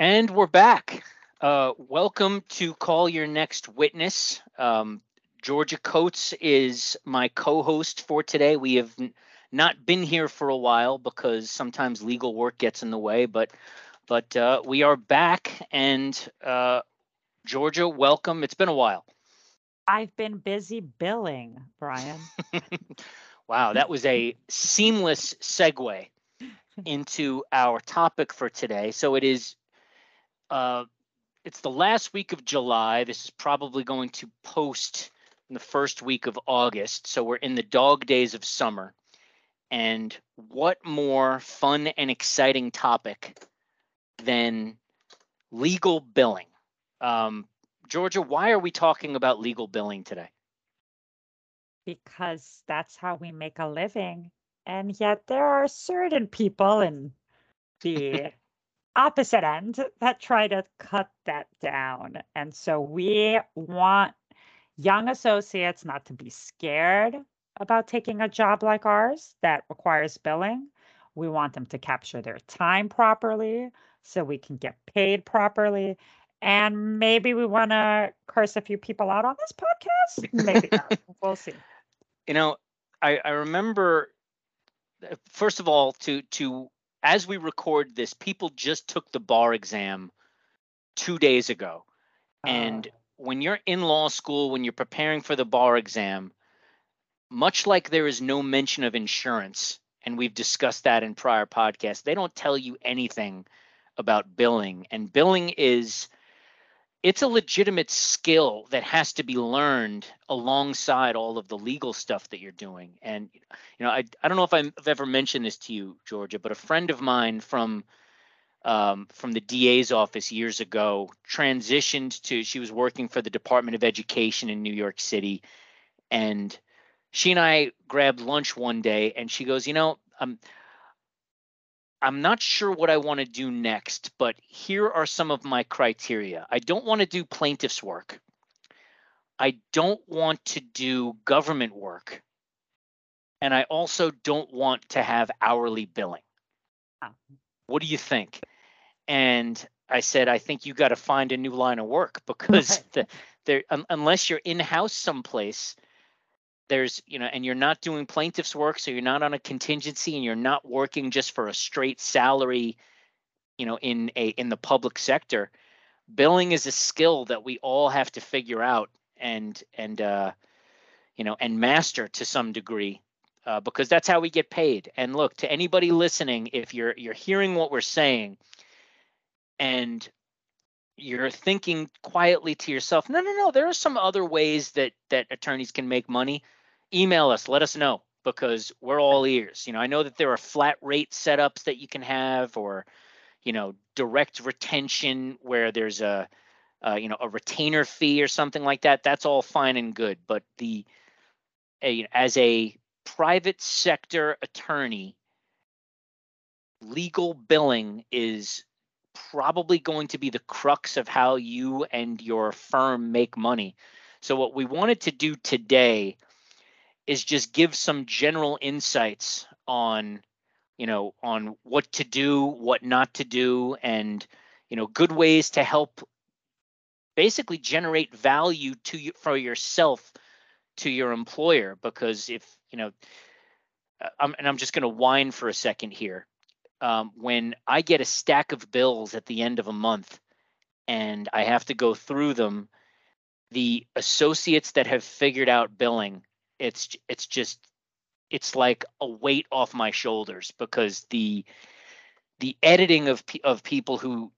And we're back. Uh, welcome to Call Your Next Witness. Um, Georgia Coates is my co host for today. We have n- not been here for a while because sometimes legal work gets in the way, but but uh, we are back. And uh, Georgia, welcome. It's been a while. I've been busy billing, Brian. wow, that was a seamless segue into our topic for today. So it is uh, it's the last week of July. This is probably going to post in the first week of August. So we're in the dog days of summer. And what more fun and exciting topic than legal billing? Um, Georgia, why are we talking about legal billing today? Because that's how we make a living. And yet there are certain people in the opposite end that try to cut that down. And so we want young associates not to be scared about taking a job like ours that requires billing. We want them to capture their time properly so we can get paid properly. And maybe we want to curse a few people out on this podcast. Maybe not. we'll see. You know, I, I remember uh, first of all to to as we record this, people just took the bar exam two days ago. Ah. And Oh. when you're in law school, when you're preparing for the bar exam, much like there is no mention of insurance, and we've discussed that in prior podcasts, they don't tell you anything about billing. And billing is it's a legitimate skill that has to be learned alongside all of the legal stuff that you're doing. And you know, I I don't know if I've ever mentioned this to you, Georgia, but a friend of mine from um, from the DA's office years ago transitioned to she was working for the Department of Education in New York City, and she and I grabbed lunch one day, and she goes, you know, I'm I'm not sure what I want to do next, but here are some of my criteria. I don't want to do plaintiff's work. I don't want to do government work. And I also don't want to have hourly billing. What do you think? And I said, I think you got to find a new line of work because the, there, un, unless you're in house someplace, there's, you know, and you're not doing plaintiff's work, so you're not on a contingency and you're not working just for a straight salary, you know, in a in the public sector. Billing is a skill that we all have to figure out and and uh, you know and master to some degree uh, because that's how we get paid. And look, to anybody listening, if you're you're hearing what we're saying and you're thinking quietly to yourself, no, no, no, there are some other ways that that attorneys can make money. Email us, let us know because we're all ears. You know, I know that there are flat rate setups that you can have, or you know, direct retention where there's a uh, you know a retainer fee or something like that. That's all fine and good, but the a, as a private sector attorney, legal billing is probably going to be the crux of how you and your firm make money. So, what we wanted to do today is just give some general insights on, you know, on what to do, what not to do, and, you know, good ways to help basically generate value to you for yourself to your employer. Because if, you know, uh, I'm, and I'm just going to whine for a second here um, when I get a stack of bills at the end of a month and I have to go through them, the associates that have figured out billing, it's it's just it's like a weight off my shoulders because the the editing of of people who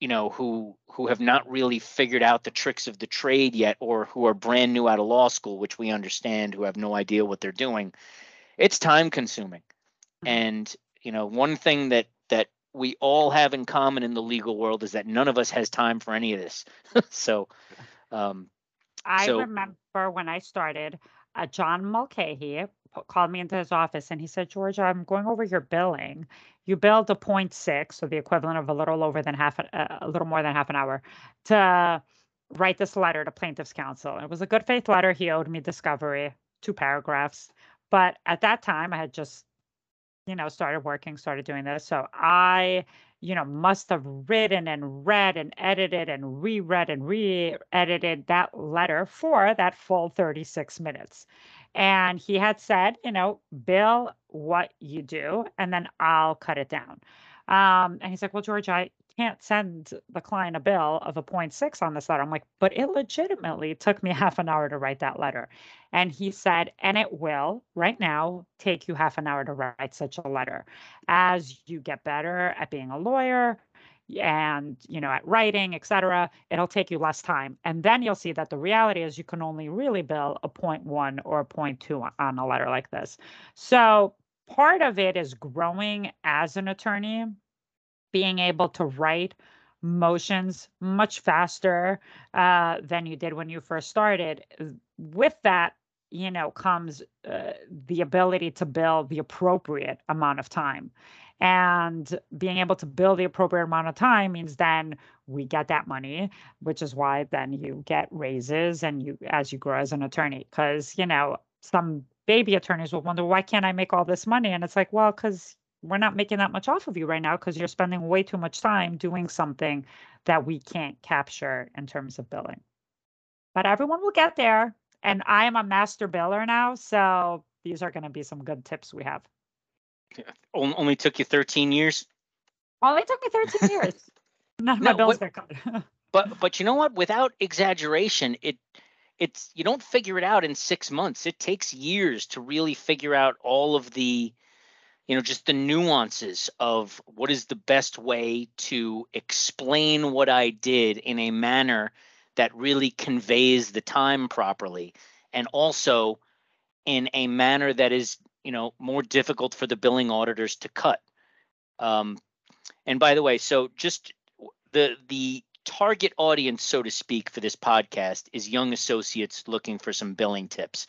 you know who who have not really figured out the tricks of the trade yet or who are brand new out of law school which we understand who have no idea what they're doing it's time consuming Mhm. and you know one thing that that we all have in common in the legal world is that none of us has time for any of this so um I So- remember when I started, uh, John Mulcahy called me into his office and he said, Georgia, I'm going over your billing. You billed a point 0.6, so the equivalent of a little over than half, uh, a little more than half an hour, to write this letter to plaintiff's counsel. It was a good faith letter. He owed me discovery, two paragraphs. But at that time, I had just, you know, started working, started doing this. So I you know, must have written and read and edited and reread and re edited that letter for that full 36 minutes. And he had said, you know, bill what you do, and then I'll cut it down. Um, and he's like, well, George, I can't send the client a bill of a 0.6 on this letter. I'm like, but it legitimately took me half an hour to write that letter. And he said, and it will right now take you half an hour to write such a letter. As you get better at being a lawyer, and you know at writing etc it'll take you less time and then you'll see that the reality is you can only really bill a 0.1 or a 0.2 on a letter like this so part of it is growing as an attorney being able to write motions much faster uh, than you did when you first started with that you know comes uh, the ability to bill the appropriate amount of time and being able to bill the appropriate amount of time means then we get that money, which is why then you get raises and you as you grow as an attorney. Because, you know, some baby attorneys will wonder, why can't I make all this money? And it's like, well, because we're not making that much off of you right now because you're spending way too much time doing something that we can't capture in terms of billing. But everyone will get there. And I am a master biller now. So these are going to be some good tips we have. Only took you 13 years. Only took me 13 years. None of my bills got cut. but but you know what? Without exaggeration, it it's you don't figure it out in six months. It takes years to really figure out all of the, you know, just the nuances of what is the best way to explain what I did in a manner that really conveys the time properly, and also in a manner that is you know more difficult for the billing auditors to cut. Um, and by the way, so just the the target audience, so to speak, for this podcast is young associates looking for some billing tips.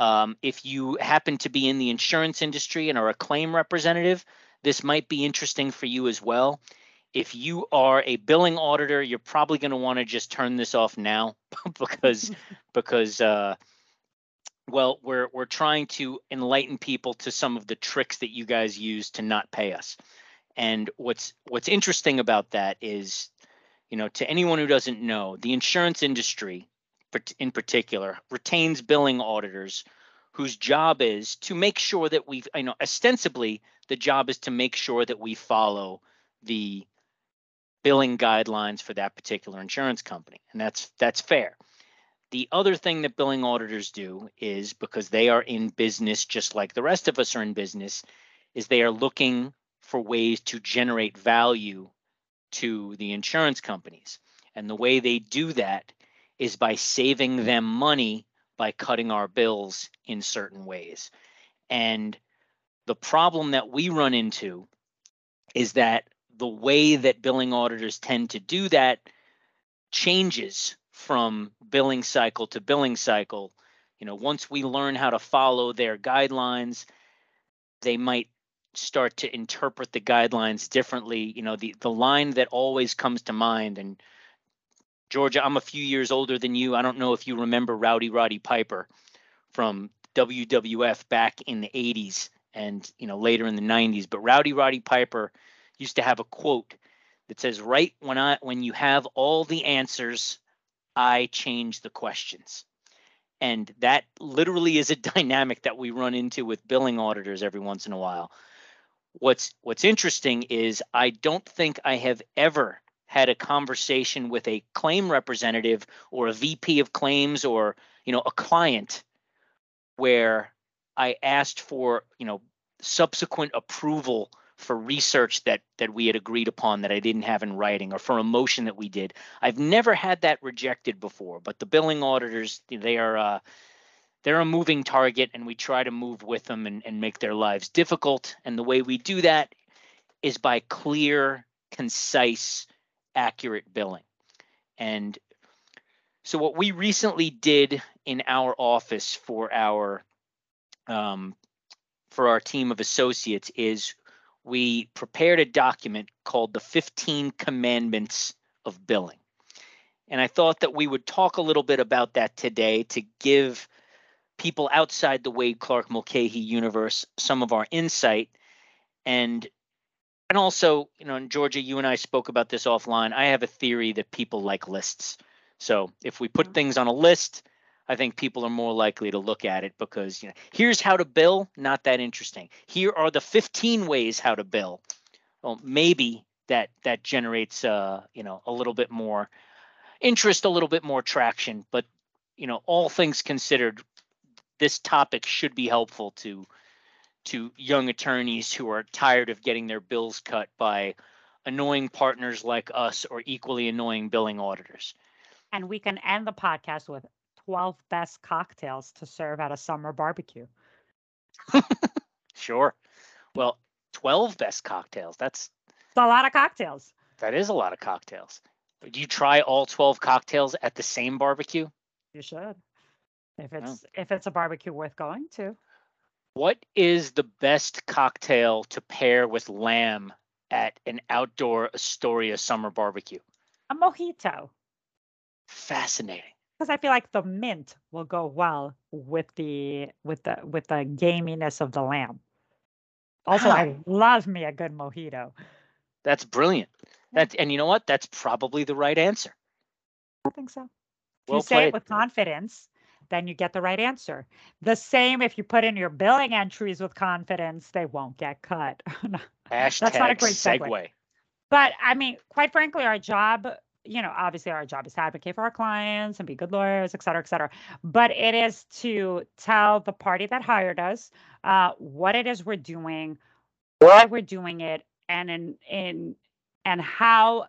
Um, if you happen to be in the insurance industry and are a claim representative, this might be interesting for you as well. If you are a billing auditor, you're probably going to want to just turn this off now because because uh, well we're we're trying to enlighten people to some of the tricks that you guys use to not pay us and what's what's interesting about that is you know to anyone who doesn't know the insurance industry in particular retains billing auditors whose job is to make sure that we've you know ostensibly the job is to make sure that we follow the billing guidelines for that particular insurance company and that's that's fair the other thing that billing auditors do is because they are in business just like the rest of us are in business, is they are looking for ways to generate value to the insurance companies. And the way they do that is by saving them money by cutting our bills in certain ways. And the problem that we run into is that the way that billing auditors tend to do that changes from billing cycle to billing cycle. You know, once we learn how to follow their guidelines, they might start to interpret the guidelines differently. You know, the the line that always comes to mind and Georgia, I'm a few years older than you. I don't know if you remember Rowdy Roddy Piper from WWF back in the 80s and you know later in the 90s. But Rowdy Roddy Piper used to have a quote that says, "Right when I when you have all the answers, I change the questions. And that literally is a dynamic that we run into with billing auditors every once in a while. What's what's interesting is I don't think I have ever had a conversation with a claim representative or a VP of claims or you know a client where I asked for you know subsequent approval for research that that we had agreed upon that I didn't have in writing or for a motion that we did. I've never had that rejected before, but the billing auditors they are uh, they're a moving target and we try to move with them and, and make their lives difficult. And the way we do that is by clear, concise, accurate billing. And so what we recently did in our office for our um, for our team of associates is we prepared a document called the 15 Commandments of Billing. And I thought that we would talk a little bit about that today to give people outside the Wade Clark Mulcahy universe some of our insight and and also, you know, in Georgia, you and I spoke about this offline. I have a theory that people like lists. So if we put things on a list, I think people are more likely to look at it because you know, here's how to bill, not that interesting. Here are the 15 ways how to bill. Well, maybe that that generates uh, you know, a little bit more interest, a little bit more traction, but you know, all things considered, this topic should be helpful to to young attorneys who are tired of getting their bills cut by annoying partners like us or equally annoying billing auditors. And we can end the podcast with 12 best cocktails to serve at a summer barbecue. Sure. Well, 12 best cocktails. That's It's a lot of cocktails. that is a lot of cocktails. Do you try all 12 cocktails at the same barbecue? You should. If Oh. it's if it's a barbecue worth going to. What is the best cocktail to pair with lamb at an outdoor Astoria summer barbecue? A mojito. Fascinating. Because I feel like the mint will go well with the with the with the gaminess of the lamb. Also. I love me a good mojito. That's brilliant. That's and you know what? That's probably the right answer. I think so. If Well you say played. it with confidence, then you get the right answer. The same if you put in your billing entries with confidence, they won't get cut. Hashtag not a great segue. segue. But I mean, quite frankly, our job, you know, obviously our job is to advocate for our clients and be good lawyers, et cetera, et cetera. But it is to tell the party that hired us uh, what it is we're doing, why we're doing it, and in in and how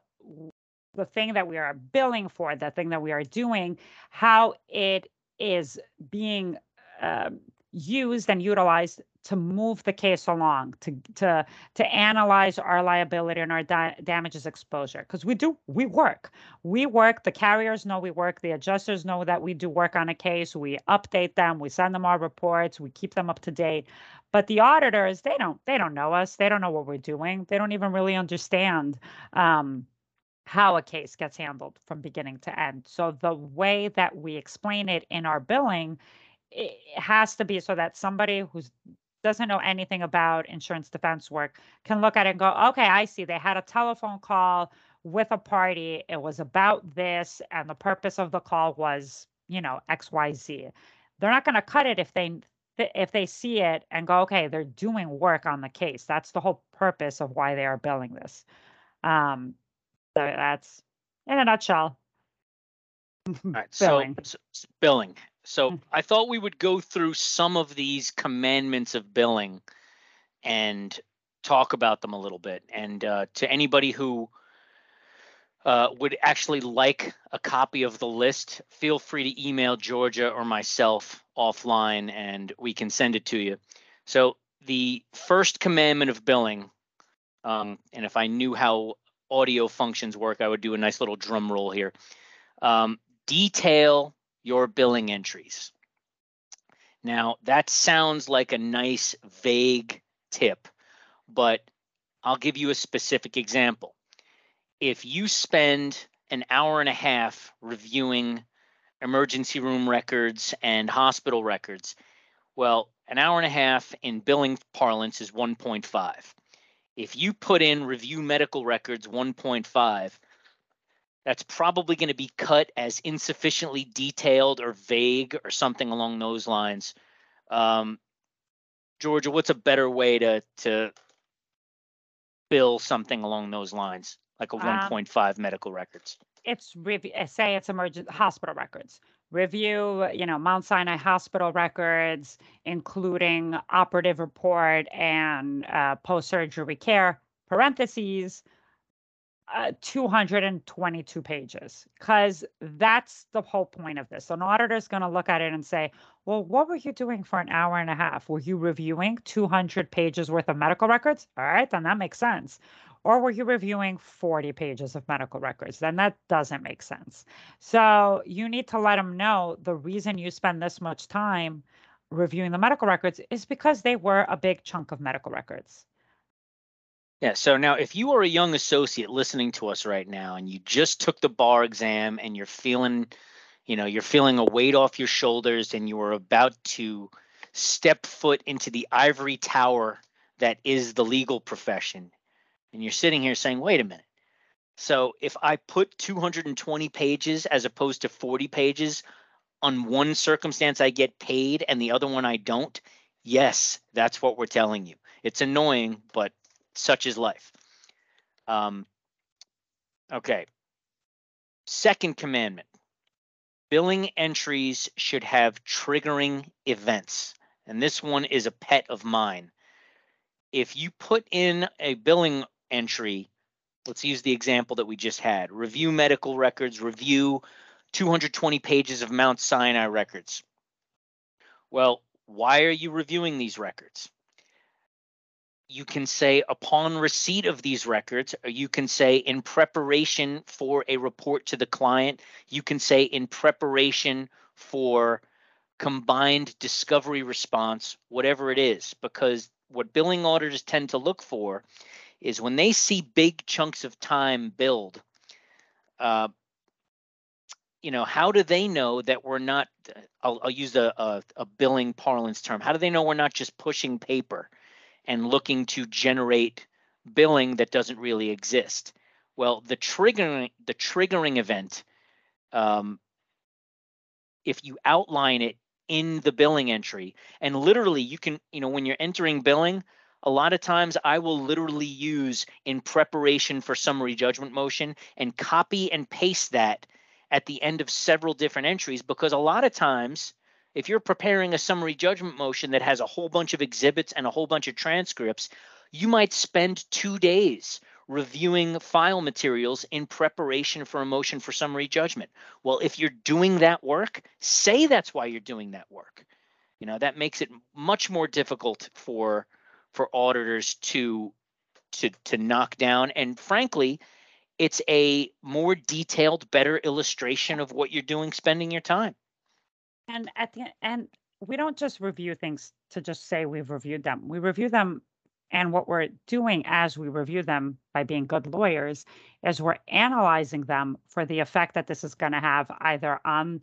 the thing that we are billing for, the thing that we are doing, how it is being um, used and utilized to move the case along, to to to analyze our liability and our da- damages exposure. Because we do we work. We work the carriers know we work the adjusters know that we do work on a case. We update them we send them our reports we keep them up to date. But the auditors they don't they don't know us. They don't know what we're doing. They don't even really understand um, how a case gets handled from beginning to end so the way that we explain it in our billing it has to be so that somebody who doesn't know anything about insurance defense work can look at it and go, okay, I see. They had a telephone call with a party. It was about this, and the purpose of the call was, you know, X, Y, Z. They're not going to cut it if they if they see it and go, okay, they're doing work on the case. That's the whole purpose of why they are billing this. Um, so that's in a nutshell. All right, Billing. so, so billing. So Mm. I thought we would go through some of these commandments of billing and talk about them a little bit. And uh, to anybody who uh, would actually like a copy of the list, feel free to email Georgia or myself offline and we can send it to you. So the first commandment of billing, um, and if I knew how audio functions work, I would do a nice little drum roll here. Um, detail your billing entries. Now, that sounds like a nice, vague tip, but I'll give you a specific example. If you spend an hour and a half reviewing emergency room records and hospital records, well, an hour and a half in billing parlance is 1.5. If you put in review medical records 1.5, that's probably going to be cut as insufficiently detailed or vague or something along those lines. Um, Georgia, what's a better way to to bill something along those lines, like a Um, 1.5 medical records? it's review say it's emergency hospital records review you know mount sinai hospital records including operative report and uh, post-surgery care parentheses uh, 222 pages. Because that's the whole point of this. An auditor is going to look at it and say well what were you doing for an hour and a half? Were you reviewing 200 pages worth of medical records? All right then that makes sense or were you reviewing 40 pages of medical records? Then that doesn't make sense. So you need to let them know the reason you spend this much time reviewing the medical records is because they were a big chunk of medical records. Yeah. So now, if you are a young associate listening to us right now, and you just took the bar exam, and you're feeling, you know, you're feeling a weight off your shoulders, and you are about to step foot into the ivory tower that is the legal profession, And you're sitting here saying, wait a minute. So if I put 220 pages as opposed to 40 pages on one circumstance, I get paid and the other one I don't. Yes, that's what we're telling you. It's annoying, but such is life. Um, okay. Second commandment billing entries should have triggering events. And this one is a pet of mine. If you put in a billing entry, let's use the example that we just had review medical records, review 220 pages of Mount Sinai records. Well, why are you reviewing these records? You can say upon receipt of these records, or you can say in preparation for a report to the client. You can say in preparation for combined discovery response, whatever it is, because what billing auditors tend to look for is when they see big chunks of time build, uh, you know, how do they know that we're not? I'll, I'll use a, a, a billing parlance term. How do they know we're not just pushing paper and looking to generate billing that doesn't really exist? Well, the triggering the triggering event, um, if you outline it in the billing entry, and literally you can, you know, when you're entering billing, a lot of times I will literally use in preparation for summary judgment motion and copy and paste that at the end of several different entries because a lot of times if you're preparing a summary judgment motion that has a whole bunch of exhibits and a whole bunch of transcripts, you might spend 2 days reviewing file materials in preparation for a motion for summary judgment. Well, if you're doing that work, say that's why you're doing that work. You know, that makes it much more difficult for for auditors to to to knock down. And frankly it's a more detailed better illustration of what you're doing spending your time. And at the and we don't just review things to just say we've reviewed them. We review them and what we're doing as we review them by being good lawyers is we're analyzing them for the effect that this is going to have either on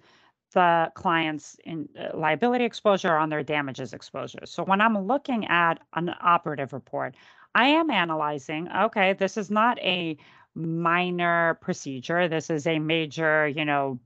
the client's in, uh, liability exposure on their damages exposure. So when I'm looking at an operative report, I am analyzing, okay, this is not a minor procedure. This is a major, you know,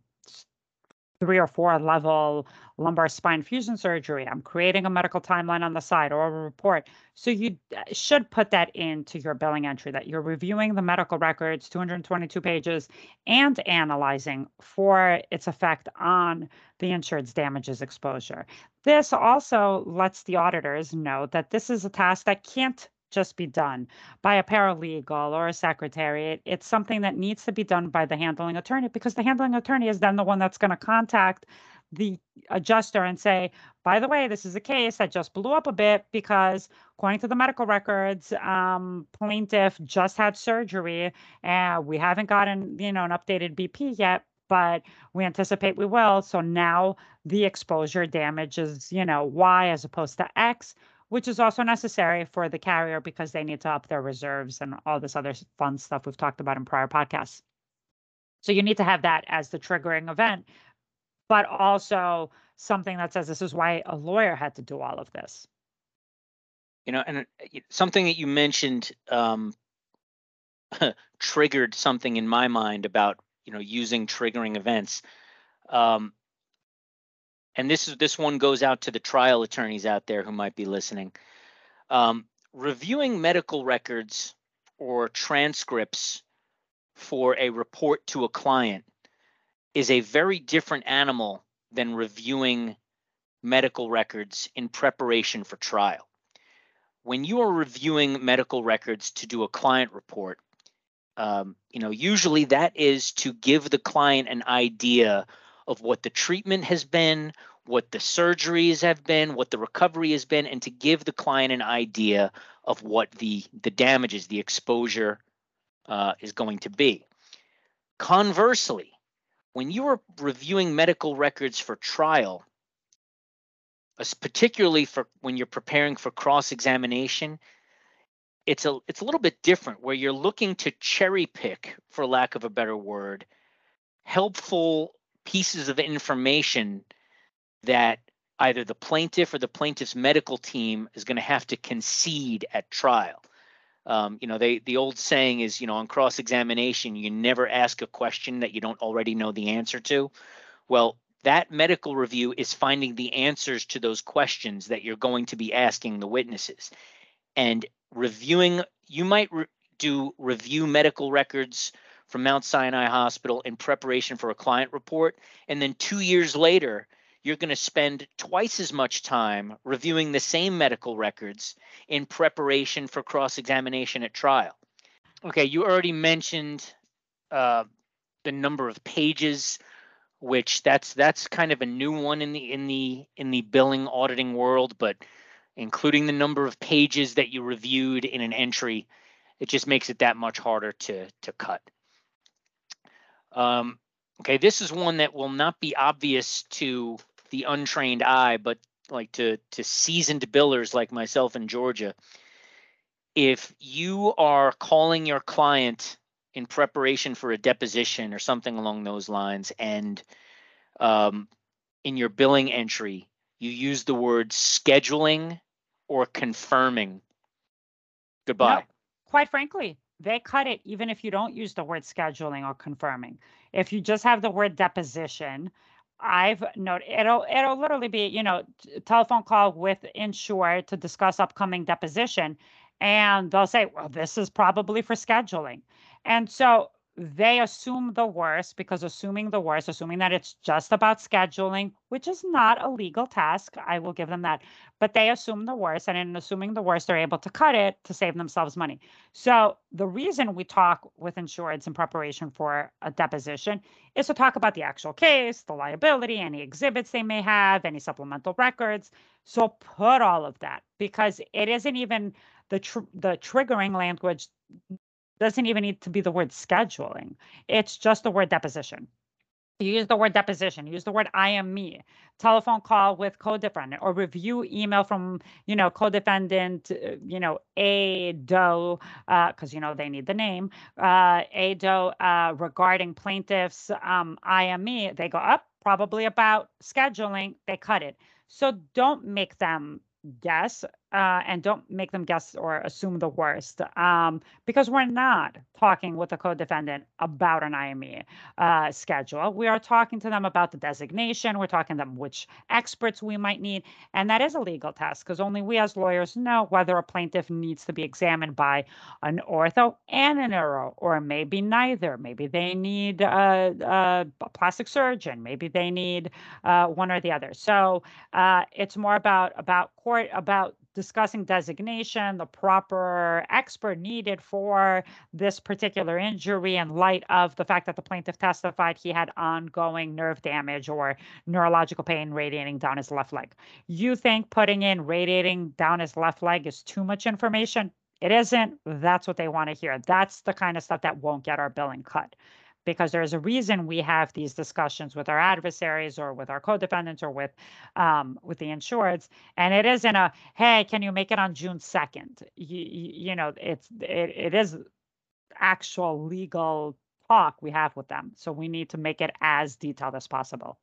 three or four level lumbar spine fusion surgery. I'm creating a medical timeline on the side or a report. So you uh, should put that into your billing entry that you're reviewing the medical records, 222 pages, and analyzing for its effect on the insured's damages exposure. This also lets the auditors know that this is a task that can't just be done by a paralegal or a secretary. It, it's something that needs to be done by the handling attorney because the handling attorney is then the one that's going to contact the adjuster and say, by the way, this is a case that just blew up a bit because, according to the medical records, um, plaintiff just had surgery and we haven't gotten, you know, an updated BP yet, but we anticipate we will. So now the exposure damage is, you know, Y as opposed to X which is also necessary for the carrier because they need to up their reserves and all this other fun stuff we've talked about in prior podcasts. So you need to have that as the triggering event, but also something that says this is why a lawyer had to do all of this. You know, and uh, something that you mentioned um, triggered something in my mind about you know using triggering events. Um, and this is this one goes out to the trial attorneys out there who might be listening. Um, reviewing medical records or transcripts for a report to a client is a very different animal than reviewing medical records in preparation for trial. When you are reviewing medical records to do a client report, um, you know, usually that is to give the client an idea of what the treatment has been, what the surgeries have been, what the recovery has been, and to give the client an idea of what the the damages, the exposure uh, is going to be. Conversely, when you are reviewing medical records for trial, particularly for when you're preparing for cross examination, it's a it's a little bit different where you're looking to cherry pick, for lack of a better word, helpful pieces of information that either the plaintiff or the plaintiff's medical team is going to have to concede at trial. Um, you know, they the old saying is, you know, on cross examination, you never ask a question that you don't already know the answer to. Well, that medical review is finding the answers to those questions that you're going to be asking the witnesses and reviewing you might re- do review medical records from Mount Sinai Hospital in preparation for a client report and then 2 years later you're going to spend twice as much time reviewing the same medical records in preparation for cross examination at trial. Okay, you already mentioned uh, the number of pages which that's that's kind of a new one in the in the in the billing auditing world but including the number of pages that you reviewed in an entry it just makes it that much harder to to cut um, okay this is one that will not be obvious to the untrained eye but like to to seasoned billers like myself in georgia. If you are calling your client in preparation for a deposition or something along those lines and um, in your billing entry you use the word scheduling or confirming. Goodbye. No, quite frankly, they cut it even if you don't use the word scheduling or confirming. If you just have the word deposition, I've noted it'll it'll literally be, you know, telephone call with insured to discuss upcoming deposition. And they'll say, well, this is probably for scheduling. And so they assume the worst because assuming the worst, assuming that it's just about scheduling, which is not a legal task, I will give them that. But they assume the worst, and in assuming the worst, they're able to cut it to save themselves money. So the reason we talk with insureds in preparation for a deposition is to talk about the actual case, the liability, any exhibits they may have, any supplemental records. So put all of that because it isn't even the tr- the triggering language doesn't even need to be the word scheduling. It's just the word deposition. You use the word deposition, use the word IME, telephone call with co-defendant or review email from, you know, co-defendant, uh, you know, A Doe, because, you know, they need the name, uh, A Doe uh, regarding plaintiffs, um, IME. They go up probably about scheduling, they cut it. So don't make them guess uh, and don't make them guess or assume the worst um, because we're not talking with the co-defendant about an IME uh, schedule. We are talking to them about the designation. We're talking to them which experts we might need. And that is a legal test because only we as lawyers know whether a plaintiff needs to be examined by an ortho and a neuro, or maybe neither. Maybe they need a, a plastic surgeon. Maybe they need uh, one or the other. So uh, it's more about about court about discussing designation, the proper expert needed for this particular injury in light of the fact that the plaintiff testified he had ongoing nerve damage or neurological pain radiating down his left leg. You think putting in radiating down his left leg is too much information? It isn't. That's what they want to hear. That's the kind of stuff that won't get our billing cut because there's a reason we have these discussions with our adversaries or with our co-defendants or with um, with the insureds. And it isn't a hey can you make it on june 2nd you, you know it's it, it is actual legal talk we have with them. So we need to make it as detailed as possible.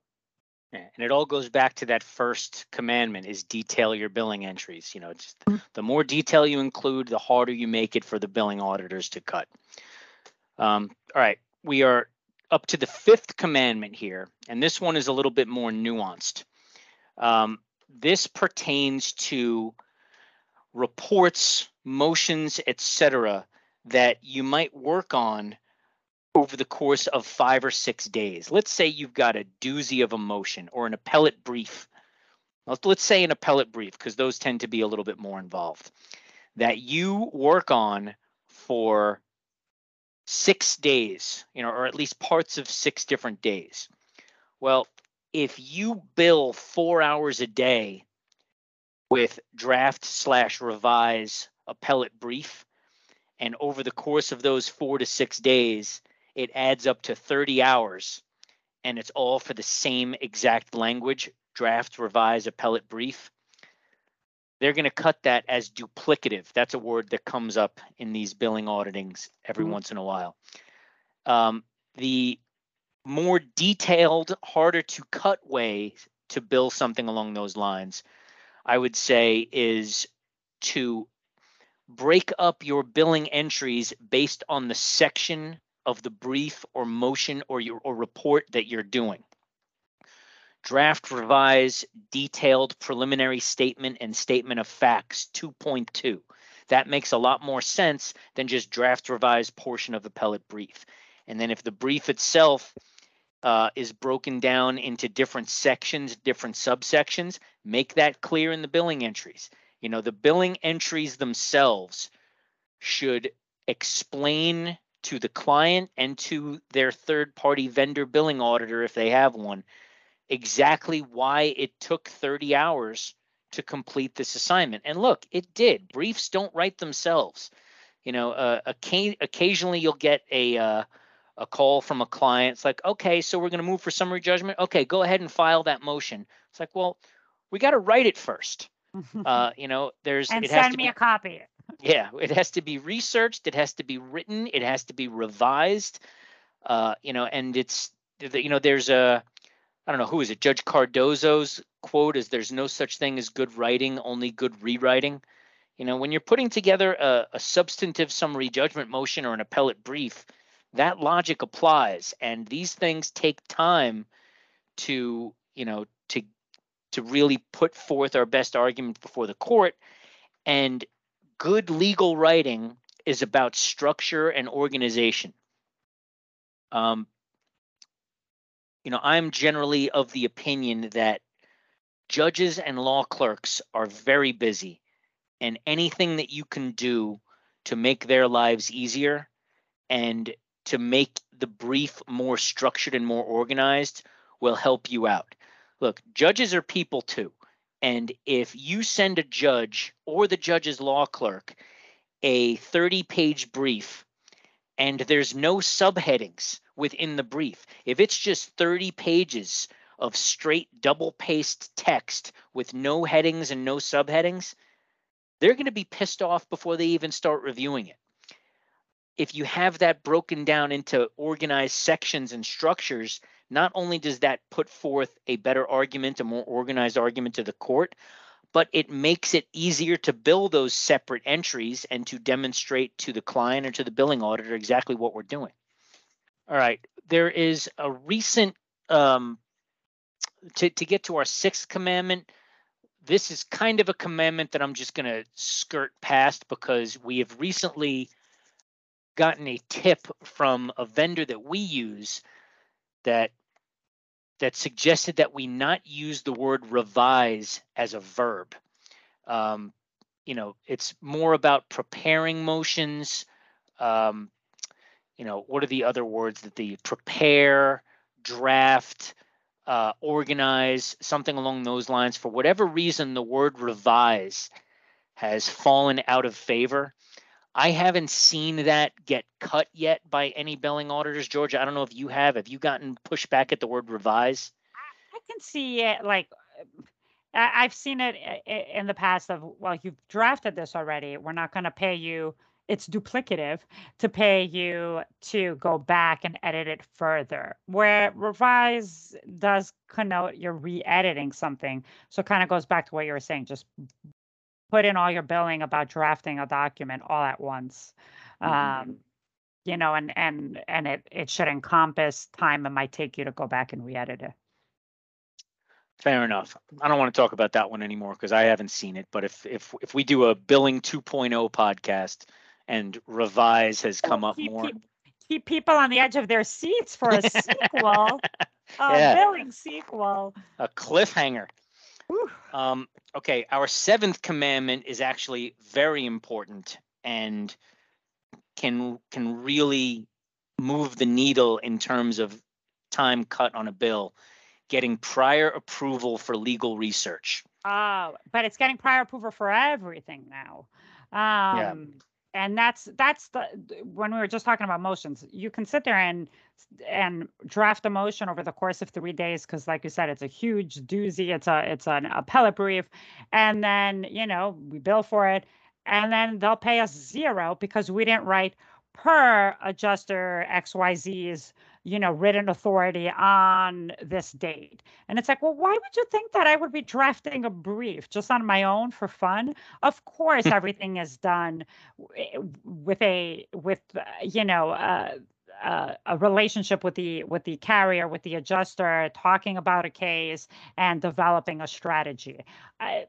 Yeah, and it all goes back to that first commandment is detail your billing entries. You know just the more detail you include the harder you make it for the billing auditors to cut. Um, all right we are up to the fifth commandment here, and this one is a little bit more nuanced. Um, this pertains to reports, motions, etc., that you might work on over the course of five or six days. Let's say you've got a doozy of a motion or an appellate brief. Let's say an appellate brief, because those tend to be a little bit more involved, that you work on for six days, you know, or at least parts of six different days. Well, if you bill four hours a day with draft slash revise appellate brief, and over the course of those four to six days, it adds up to 30 hours, and it's all for the same exact language draft, revise, appellate brief they're going to cut that as duplicative. That's a word that comes up in these billing auditings every Mhm. once in a while. Um, the more detailed, harder to cut way to bill something along those lines, I would say, is to break up your billing entries based on the section of the brief or motion or your or report that you're doing. Draft, revise, detailed preliminary statement and statement of facts 2.2. That makes a lot more sense than just draft, revise portion of appellate brief. And then if the brief itself uh, is broken down into different sections, different subsections, make that clear in the billing entries. You know, the billing entries themselves should explain to the client and to their third party vendor billing auditor, if they have one, exactly why it took 30 hours to complete this assignment. And look, it did. Briefs don't write themselves. You know, uh, occasionally you'll get a uh, a call from a client. It's like, okay, so we're going to move for summary judgment. Okay, go ahead and file that motion. It's like, well, we got to write it first. Uh, you know, there's and it send has to me be, a copy. yeah, it has to be researched. It has to be written. It has to be revised. Uh, you know, and it's you know, there's a I don't know who is it. Judge Cardozo's quote is, "There's no such thing as good writing, only good rewriting." You know, when you're putting together a, a substantive summary judgment motion or an appellate brief, that logic applies and these things take time to you know to to really put forth our best argument before the court and good legal writing is about structure and organization um, you know i'm generally of the opinion that judges and law clerks are very busy and anything that you can do to make their lives easier and to make the brief more structured and more organized will help you out. Look, judges are people too. And if you send a judge or the judge's law clerk a 30 page brief and there's no subheadings within the brief, if it's just 30 pages of straight double paste text with no headings and no subheadings, they're going to be pissed off before they even start reviewing it. If you have that broken down into organized sections and structures, not only does that put forth a better argument, a more organized argument to the court, but it makes it easier to bill those separate entries and to demonstrate to the client or to the billing auditor exactly what we're doing. All right, there is a recent, um, to, to get to our sixth commandment, this is kind of a commandment that I'm just going to skirt past because we have recently gotten a tip from a vendor that we use that that suggested that we not use the word revise as a verb. Um, you know, it's more about preparing motions. Um, you know, what are the other words that the prepare, draft, uh, organize, something along those lines. For whatever reason, the word revise has fallen out of favor. I haven't seen that get cut yet by any billing auditors, Georgia. I don't know if you have. Have you gotten pushback at the word revise? I can see it like I- have seen it in the past of well, you've drafted this already. We're not going to pay you. It's duplicative to pay you to go back and edit it further. Where revise does connote you're re-editing something, so kind of goes back to what you were saying. Just put in all your billing about drafting a document all at once. Mm-hmm. Um, you know, and and and it it should encompass time it might take you to go back and re-edit it. Fair enough. I don't want to talk about that one anymore because I haven't seen it. But if if if we do a billing 2.0 podcast and revise has come up keep, more, keep, keep, people on the edge of their seats for a sequel, a yeah. billing sequel, a cliffhanger. Um, okay, our seventh commandment is actually very important and can can really move the needle in terms of time cut on a bill. Getting prior approval for legal research. Oh, but it's getting prior approval for everything now. Um, yeah and that's that's the when we were just talking about motions you can sit there and and draft a motion over the course of three days because like you said it's a huge doozy it's a it's an appellate brief. And then you know we bill for it and then they'll pay us zero because we didn't write per adjuster xyz's you know, written authority on this date. And it's like, well, why would you think that I would be drafting a brief just on my own for fun? Of course, everything is done with a with uh, you know. Uh, uh, a relationship with the with the carrier with the adjuster talking about a case and developing a strategy I,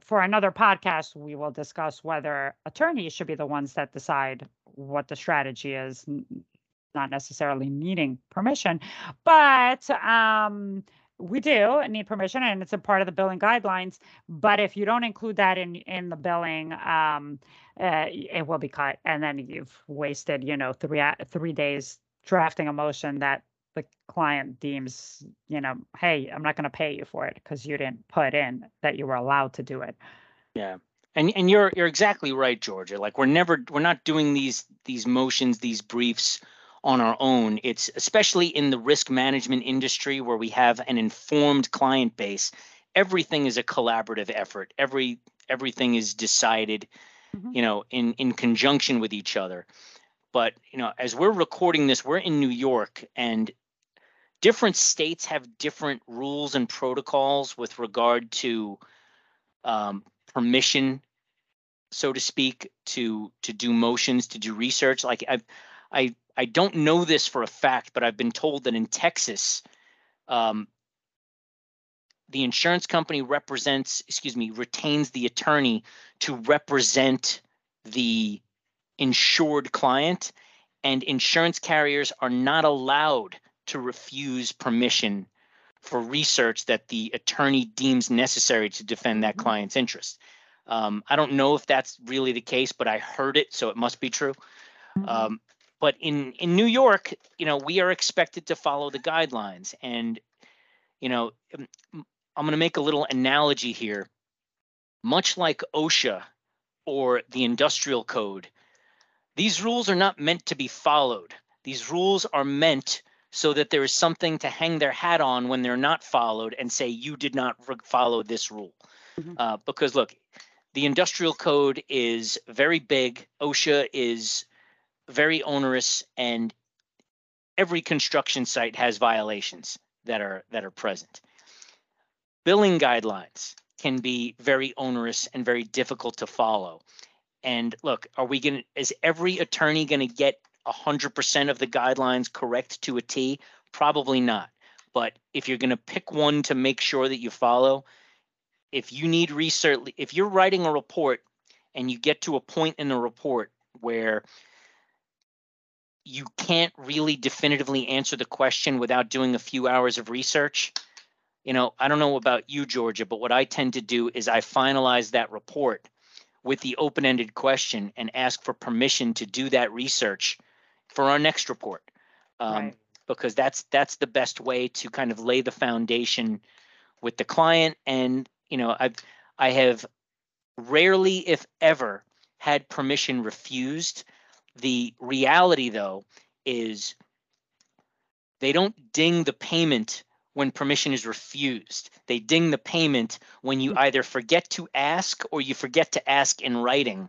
for another podcast we will discuss whether attorneys should be the ones that decide what the strategy is not necessarily needing permission, but um, we do need permission and it's a part of the billing guidelines. But if you don't include that in in the billing, um, uh, it will be cut, and then you've wasted, you know, three three days drafting a motion that the client deems, you know, hey, I'm not going to pay you for it because you didn't put in that you were allowed to do it. Yeah. And and you're you're exactly right, Georgia. Like we're never we're not doing these these motions, these briefs on our own. It's especially in the risk management industry where we have an informed client base. Everything is a collaborative effort. Every everything is decided, mm-hmm. you know, in in conjunction with each other. But you know, as we're recording this, we're in New York, and different states have different rules and protocols with regard to um, permission, so to speak, to to do motions, to do research. Like I've I I don't know this for a fact, but I've been told that in Texas, um, the insurance company represents, excuse me, retains the attorney to represent the insured client, and insurance carriers are not allowed to refuse permission for research that the attorney deems necessary to defend that mm-hmm. client's interest. Um, I don't know if that's really the case, but I heard it, so it must be true. Mm-hmm. Um, but in in New York, you know, we are expected to follow the guidelines, and you know, um, I'm going to make a little analogy here. Much like OSHA or the Industrial Code, these rules are not meant to be followed. These rules are meant so that there is something to hang their hat on when they're not followed and say you did not follow this rule. Mm-hmm. Uh, because look, the industrial code is very big. OSHA is very onerous and every construction site has violations that are that are present. Billing guidelines can be very onerous and very difficult to follow. And look, are we going to, is every attorney going to get 100% of the guidelines correct to a T? Probably not. But if you're going to pick one to make sure that you follow, if you need research, if you're writing a report and you get to a point in the report where you can't really definitively answer the question without doing a few hours of research. You know, I don't know about you, Georgia, but what I tend to do is I finalize that report with the open ended question and ask for permission to do that research for our next report. Um, right. Because that's that's the best way to kind of lay the foundation with the client. And you know, I've I have rarely, if ever, had permission refused the reality, though, is they don't ding the payment when permission is refused. They ding the payment when you either forget to ask or you forget to ask in writing,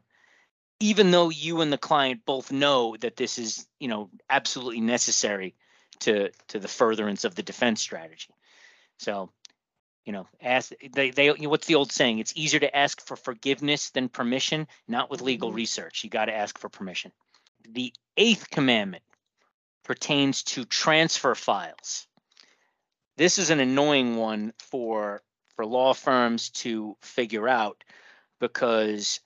even though you and the client both know that this is, you know, absolutely necessary to to the furtherance of the defense strategy. So, you know, ask they they you know, what's the old saying? It's easier to ask for forgiveness than permission, not with legal mm-hmm. research. You got to ask for permission the eighth commandment pertains to transfer files. This is an annoying one for for law firms to figure out because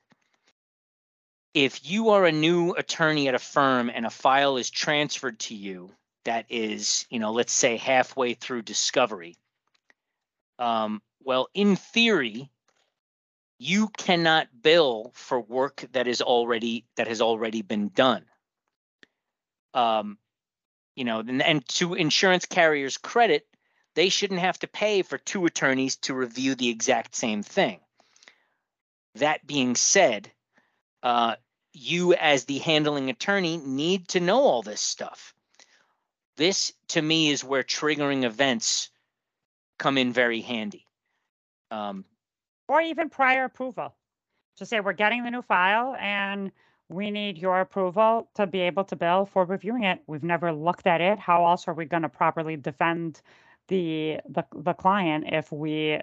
if you are a new attorney at a firm and a file is transferred to you that is, you know, let's say halfway through discovery, um, well, in theory, you cannot bill for work that is already that has already been done. Um, you know, and, and to insurance carriers' credit, they shouldn't have to pay for two attorneys to review the exact same thing. That being said, uh, you as the handling attorney need to know all this stuff. This, to me, is where triggering events come in very handy. Um, or even prior approval. To say we're getting the new file and we need your approval to be able to bill for reviewing it. We've never looked at it. How else are we going to properly defend the the the client if we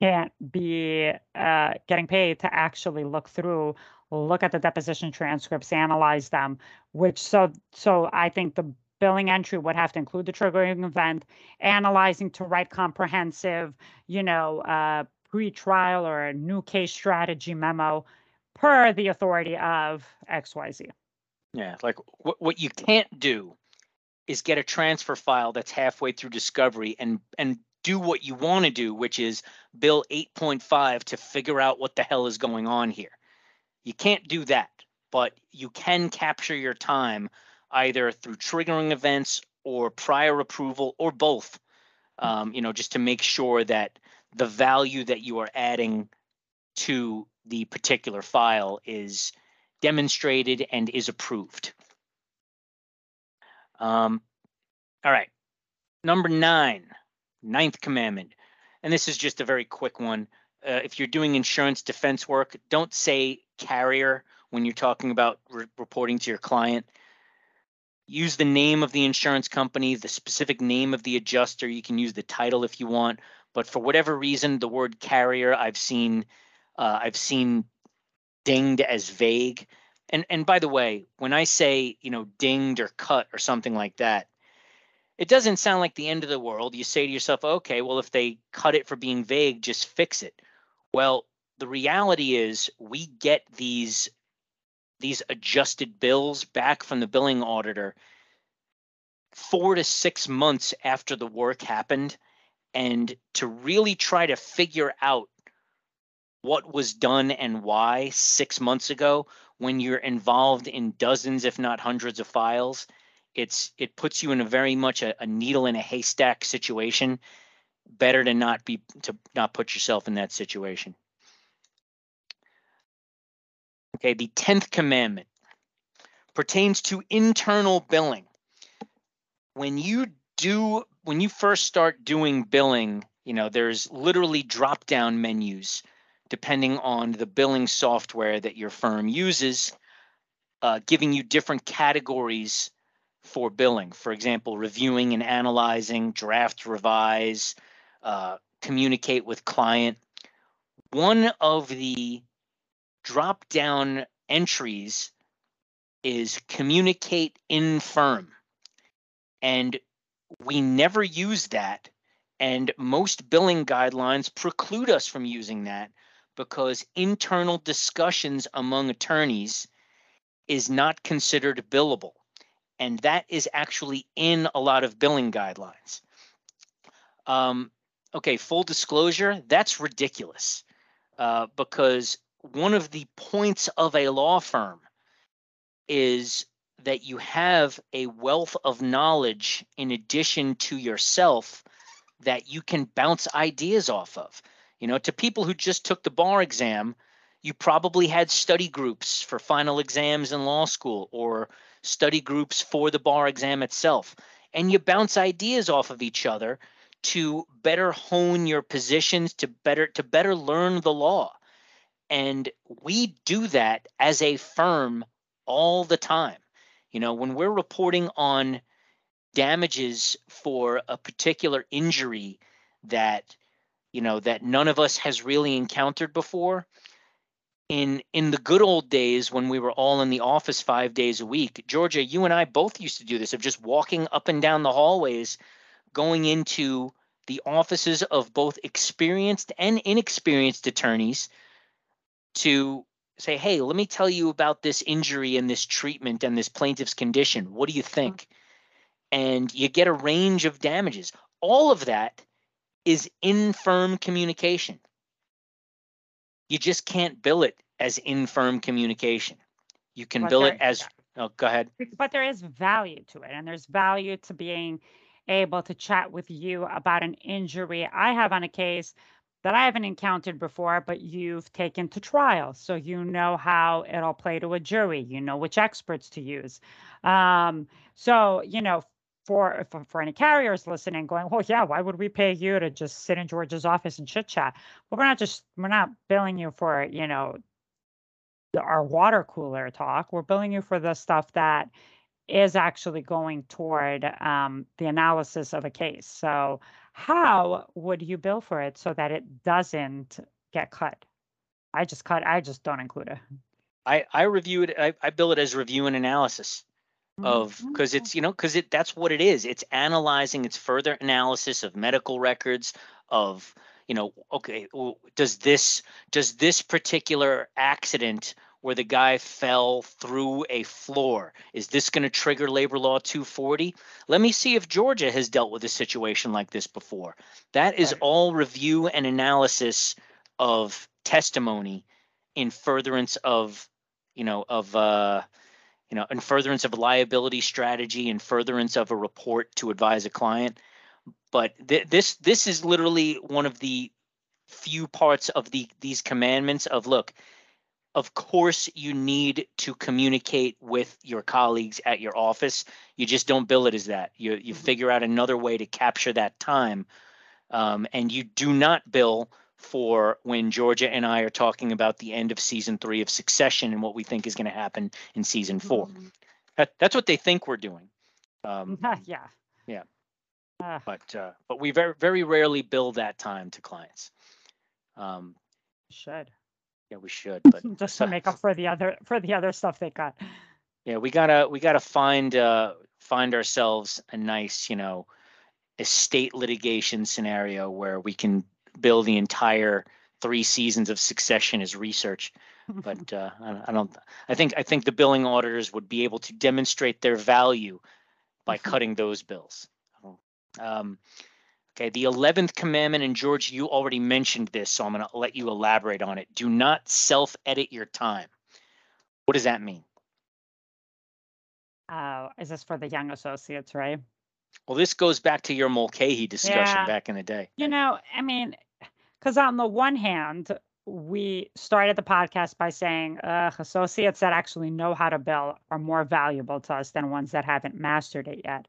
can't be uh, getting paid to actually look through, look at the deposition transcripts, analyze them. Which so so I think the billing entry would have to include the triggering event, analyzing to write comprehensive, you know, uh, pre-trial or a new case strategy memo per the authority of XYZ. Yeah, like what what you can't do is get a transfer file that's halfway through discovery and and do what you want to do, which is bill 8.5 to figure out what the hell is going on here. You can't do that, but you can capture your time either through triggering events or prior approval or both. Um, you know, just to make sure that the value that you are adding to the particular file is demonstrated and is approved. Um, all right, number nine, ninth commandment, and this is just a very quick one. Uh, if you're doing insurance defense work, don't say carrier when you're talking about re- reporting to your client. Use the name of the insurance company, the specific name of the adjuster. You can use the title if you want, but for whatever reason, the word carrier I've seen uh, I've seen dinged as vague. And and by the way, when I say you know dinged or cut or something like that, it doesn't sound like the end of the world. You say to yourself, okay, well if they cut it for being vague, just fix it. Well, the reality is we get these these adjusted bills back from the billing auditor four to six months after the work happened and to really try to figure out what was done and why six months ago when you're involved in dozens if not hundreds of files it's it puts you in a very much a, a, needle in a haystack situation. Better to not be to not put yourself in that situation. Okay the 10th commandment pertains to internal billing. When you do when you first start doing billing you know there's literally drop down menus depending on the billing software that your firm uses, uh, giving you different categories for billing. For example, reviewing and analyzing, draft, revise, uh, communicate with client. One of the drop down entries is communicate in firm. And we never use that. And most billing guidelines preclude us from using that because internal discussions among attorneys is not considered billable. And that is actually in a lot of billing guidelines. Um, okay, full disclosure, that's ridiculous uh, because one of the points of a law firm is that you have a wealth of knowledge in addition to yourself that you can bounce ideas off of. You know, to people who just took the bar exam, you probably had study groups for final exams in law school or study groups for the bar exam itself. And you bounce ideas off of each other to better hone your positions to better to better learn the law. And we do that as a firm all the time. You know, when we're reporting on damages for a particular injury that you know that none of us has really encountered before. In in the good old days when we were all in the office 5 days a week Georgia you and I both used to do this of just walking up and down the hallways going into the offices of both experienced and inexperienced attorneys to say hey let me tell you about this injury and this treatment and this plaintiff's condition. What do you think? And you get a range of damages. All of that is infirm communication. You just can't bill it as infirm communication. You can but bill it as, oh, go ahead. But there is value to it, and there's value to being able to chat with you about an injury I have on a case that I haven't encountered before, but you've taken to trial. So you know how it'll play to a jury. You know which experts to use. Um, so, you know, for, for for any carriers listening going well yeah why would we pay you to just sit in george's office and chit chat well we're not just we're not billing you for you know our water cooler talk. We're billing you for the stuff that is actually going toward um, the analysis of a case. So, how would you bill for it so that it doesn't get cut? I just cut. I just don't include it. I I review it. I, I bill it as review and analysis of because Mhm. it's you know because it that's what it is. It's analyzing. It's further analysis of medical records of you know okay does this does this particular accident where the guy fell through a floor is this going to trigger labor law 240 let me see if georgia has dealt with a situation like this before that is all review and analysis of testimony in furtherance of you know of uh you know in furtherance of a liability strategy in furtherance of a report to advise a client. But th- this this is literally one of the few parts of the these commandments of look of course you need to communicate with your colleagues at your office. You just don't bill it as that. You you Mhm. figure out another way to capture that time. Um, and you do not bill for when Georgia and I are talking about the end of season three of Succession and what we think is going to happen in season four. Mhm. That, that's what they think we're doing. Um, yeah. yeah. Uh, but uh, but we very very rarely bill that time to clients. Um, should yeah, we should, but just to make up for the other for the other stuff they got. yeah, we gotta we gotta find uh, find ourselves a nice you know estate litigation scenario where we can bill the entire three seasons of Succession as research. but uh, I, don't. I think I think the billing auditors would be able to demonstrate their value by cutting those bills. Um, okay, the eleventh commandment, and George, you already mentioned this, so I'm going to let you elaborate on it. Do not self-edit your time. What does that mean? Uh, is this for the young associates, right? Well, this goes back to your Mulcahy discussion Yeah. back in the day. You know, I mean, because on the one hand, we started the podcast by saying uh, associates that actually know how to bill are more valuable to us than ones that haven't mastered it yet.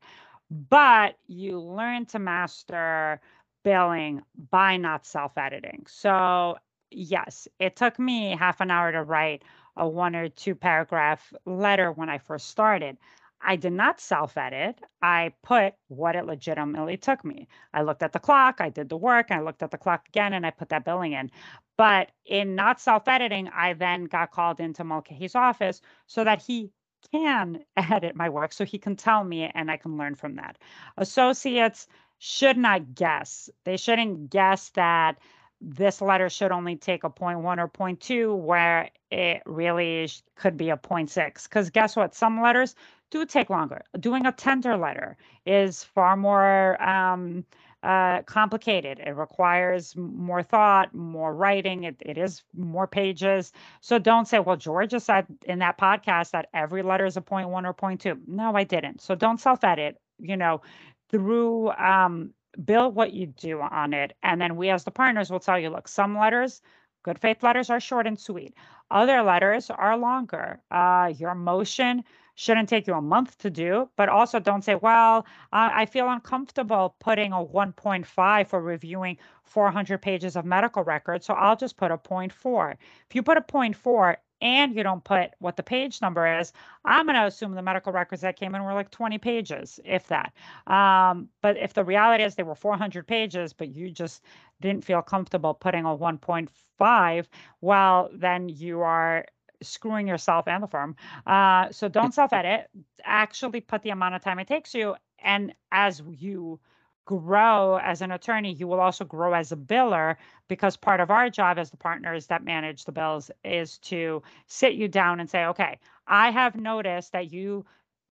But you learn to master billing by not self editing. So, yes, it took me half an hour to write a one or two paragraph letter when I first started. I did not self edit. I put what it legitimately took me. I looked at the clock, I did the work, I looked at the clock again, and I put that billing in. But in not self editing, I then got called into Mulcahy's office so that he can edit my work so he can tell me and I can learn from that. Associates should not guess. They shouldn't guess that this letter should only take a one or two where it really could be a six. because guess what some letters do take longer. Doing a tender letter is far more um, uh, complicated. It requires more thought more writing. It, it is more pages. So don't say well georgia said in that podcast that every letter is a one or 0.2 no i didn't. So don't self-edit you know through um, build what you do on it. And then we, as the partners, will tell you look, some letters, good faith letters, are short and sweet, other letters are longer. Uh, your motion shouldn't take you a month to do, but also don't say, well, I I feel uncomfortable putting a 1.5 for reviewing 400 pages of medical records, so I'll just put a 0.4. If you put a 0.4 and you don't put what the page number is, I'm going to assume the medical records that came in were like 20 pages, if that. Um, but if the reality is they were 400 pages, but you just didn't feel comfortable putting a 1.5, well, then you are screwing yourself and the firm. Uh, so don't self edit. Actually, put the amount of time it takes you. And as you grow as an attorney, you will also grow as a biller because part of our job as the partners that manage the bills is to sit you down and say, okay, I have noticed that you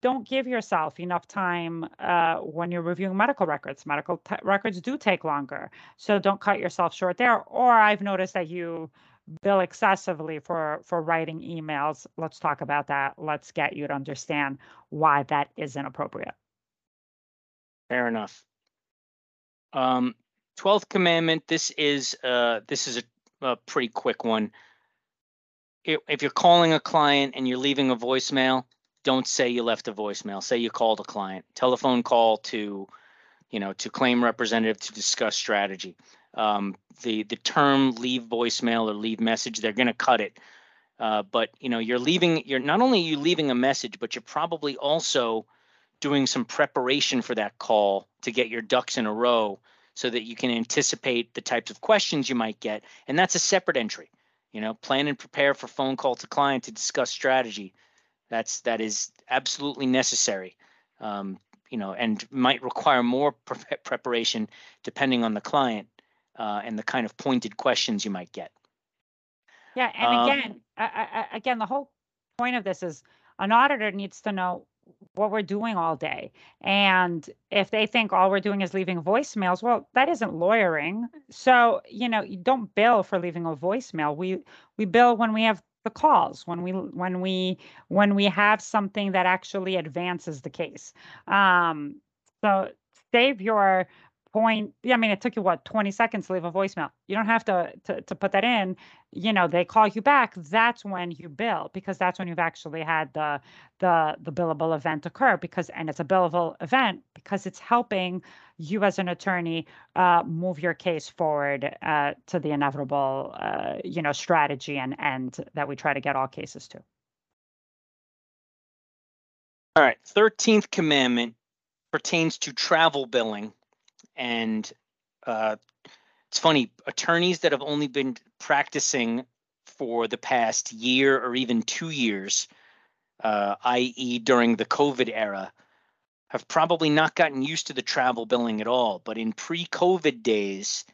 don't give yourself enough time uh, when you're reviewing medical records. Medical t- records do take longer. So don't cut yourself short there. Or I've noticed that you bill excessively for for writing emails. Let's talk about that. Let's get you to understand why that isn't appropriate. Fair enough. Um, twelfth commandment. This is uh, this is a, a pretty quick one. If you're calling a client and you're leaving a voicemail, don't say you left a voicemail. Say you called a client. Telephone call to, you know, to claim representative to discuss strategy. Um, the the term leave voicemail or leave message, they're going to cut it Uh, but you know, you're leaving. You're not only you leaving a message, but you're probably also doing some preparation for that call to get your ducks in a row so that you can anticipate the types of questions you might get. And that's a separate entry. You know, plan and prepare for phone call to client to discuss strategy. That's that is absolutely necessary. Um, you know, and might require more pre- preparation depending on the client uh, and the kind of pointed questions you might get. Yeah, and Um, again, I, I, again, the whole point of this is an auditor needs to know what we're doing all day. And if they think all we're doing is leaving voicemails, well, that isn't lawyering. So, you know, you don't bill for leaving a voicemail. We we bill when we have the calls, when we when we when we have something that actually advances the case. Um, so save your point. Yeah, I mean, it took you what 20 seconds to leave a voicemail. You don't have to to, to put that in you know they call you back that's when you bill because that's when you've actually had the the the billable event occur because and it's a billable event because it's helping you as an attorney uh, move your case forward uh, to the inevitable uh, you know strategy and end that we try to get all cases to All right, 13th commandment pertains to travel billing. And uh, it's funny, attorneys that have only been practicing for the past year or even two years, uh, i.e., during the COVID era, have probably not gotten used to the travel billing at all. But in pre COVID days,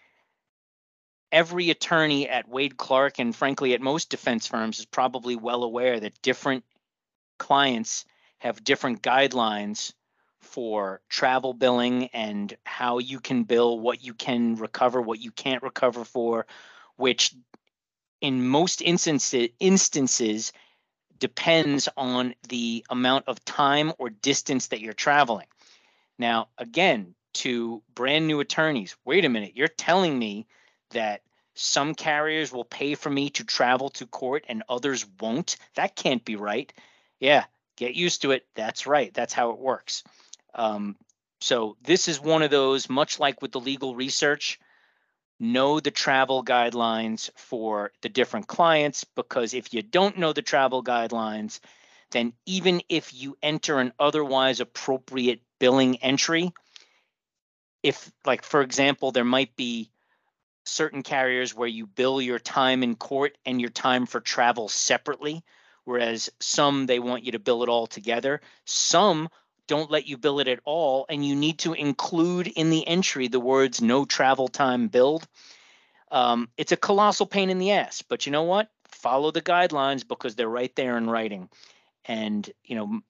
every attorney at Wade Clark and frankly at most defense firms is probably well aware that different clients have different guidelines for travel billing and how you can bill, what you can recover, what you can't recover for, which in most instances instances depends on the amount of time or distance that you're traveling. Now, again, to brand new attorneys, wait a minute, you're telling me that some carriers will pay for me to travel to court and others won't? That can't be right. Yeah, get used to it. That's right. That's how it works. Um, so this is one of those, much like with the legal research, know the travel guidelines for the different clients because if you don't know the travel guidelines, then even if you enter an otherwise appropriate billing entry, if like for example, there might be certain carriers where you bill your time in court and your time for travel separately, whereas some they want you to bill it all together. Some don't let you bill it at all, and you need to include in the entry the words no travel time billed. Um, it's a colossal pain in the ass, but you know what? Follow the guidelines because they're right there in writing. And you know,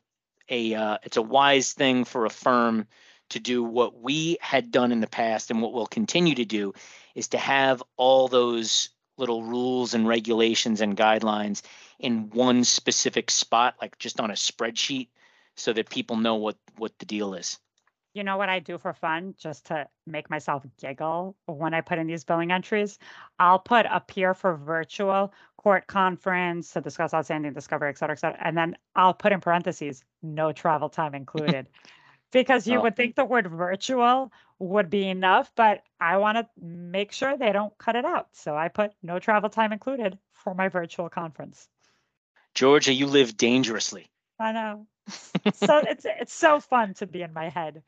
a uh, it's a wise thing for a firm to do what we had done in the past and what we'll continue to do is to have all those little rules and regulations and guidelines in one specific spot like just on a spreadsheet so that people know what what the deal is you know what I do for fun just to make myself giggle when I put in these billing entries? I'll put appear for virtual court conference to discuss outstanding discovery, et cetera, et cetera. And then I'll put in parentheses, no travel time included. because you Oh. would think the word virtual would be enough, but I want to make sure they don't cut it out. So I put no travel time included for my virtual conference. georgia you live dangerously I know. so it's it's so fun to be in my head.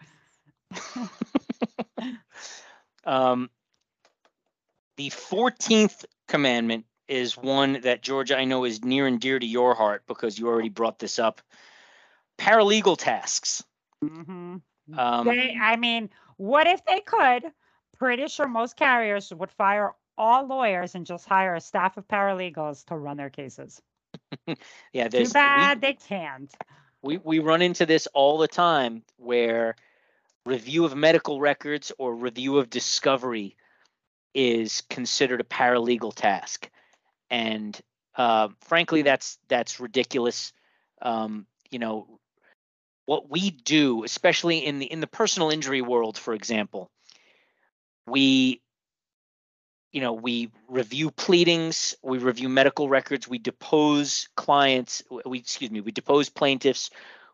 um, the 14th commandment is one that georgia i know is near and dear to your heart because you already brought this up paralegal tasks hmm um, They, I mean, what if they could? Pretty sure most carriers would fire all lawyers and just hire a staff of paralegals to run their cases. yeah Too there's we- bad they can't. we, we run into this all the time where review of medical records or review of discovery is considered a paralegal task and uh, frankly that's that's ridiculous um, you know what we do especially in the in the personal injury world for example we you know we review pleadings we review medical records we depose clients we excuse me we depose plaintiffs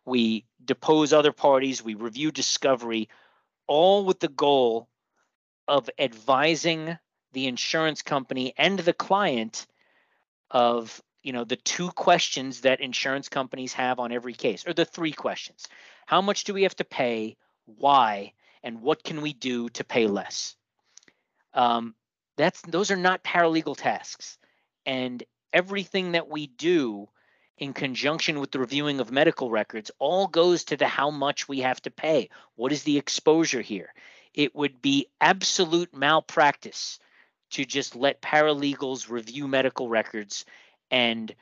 we depose other parties we review discovery all with the goal of advising the insurance company and the client of you know the two questions that insurance companies have on every case or the three questions. How much do we have to pay? Why? And what can we do to pay less? Um, that's those are not paralegal tasks and everything that we do in conjunction with the reviewing of medical records all goes to the how much we have to pay what is the exposure here it would be absolute malpractice to just let paralegals review medical records and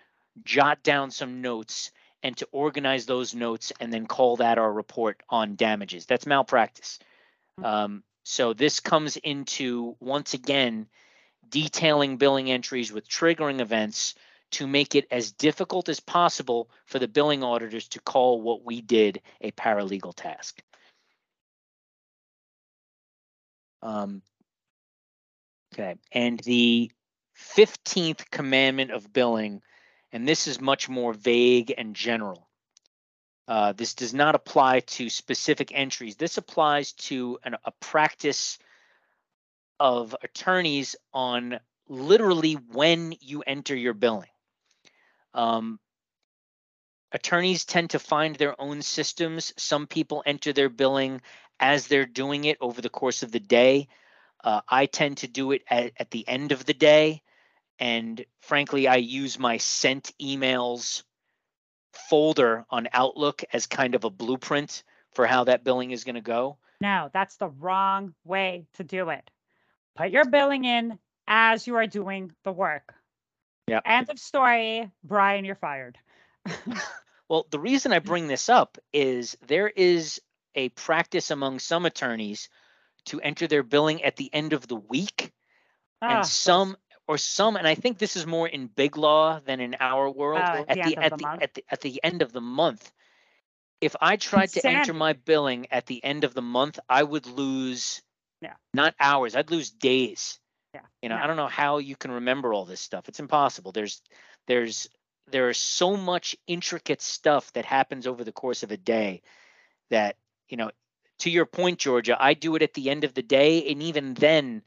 jot down some notes and to organize those notes and then call that our report on damages. That's malpractice. Mm-hmm. Um, so this comes into once again detailing billing entries with triggering events to make it as difficult as possible for the billing auditors to call what we did a paralegal task. Um, okay, and the 15th commandment of billing, and this is much more vague and general. Uh, this does not apply to specific entries. This applies to an, a practice of attorneys on literally when you enter your billing. Um, attorneys tend to find their own systems. Some people enter their billing as they're doing it over the course of the day. Uh, I tend to do it at, at the end of the day. And frankly, I use my sent emails folder on Outlook as kind of a blueprint for how that billing is going to go. No, that's the wrong way to do it. Put your billing in as you are doing the work. Yeah. End of story. Brian, you're fired. well, the reason I bring this up is there is a practice among some attorneys to enter their billing at the end of the week. Ah, and some or some and I think this is more in big law than in our world uh, at the, at the, the at the at the end of the month. If I tried to enter my billing at the end of the month, I would lose yeah. not hours, I'd lose days. Yeah. You know, I don't know how you can remember all this stuff. It's impossible. There's there's there is so much intricate stuff that happens over the course of a day that, you know, to your point, Georgia, I do it at the end of the day, and even then,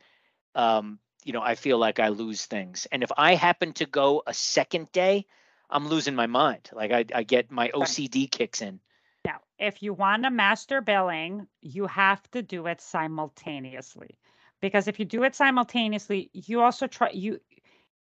um, you know, I feel like I lose things. And if I happen to go a second day, I'm losing my mind. Like I, I get my OCD kicks in. Now, if you want to master billing, you have to do it simultaneously. Because if you do it simultaneously, you also try you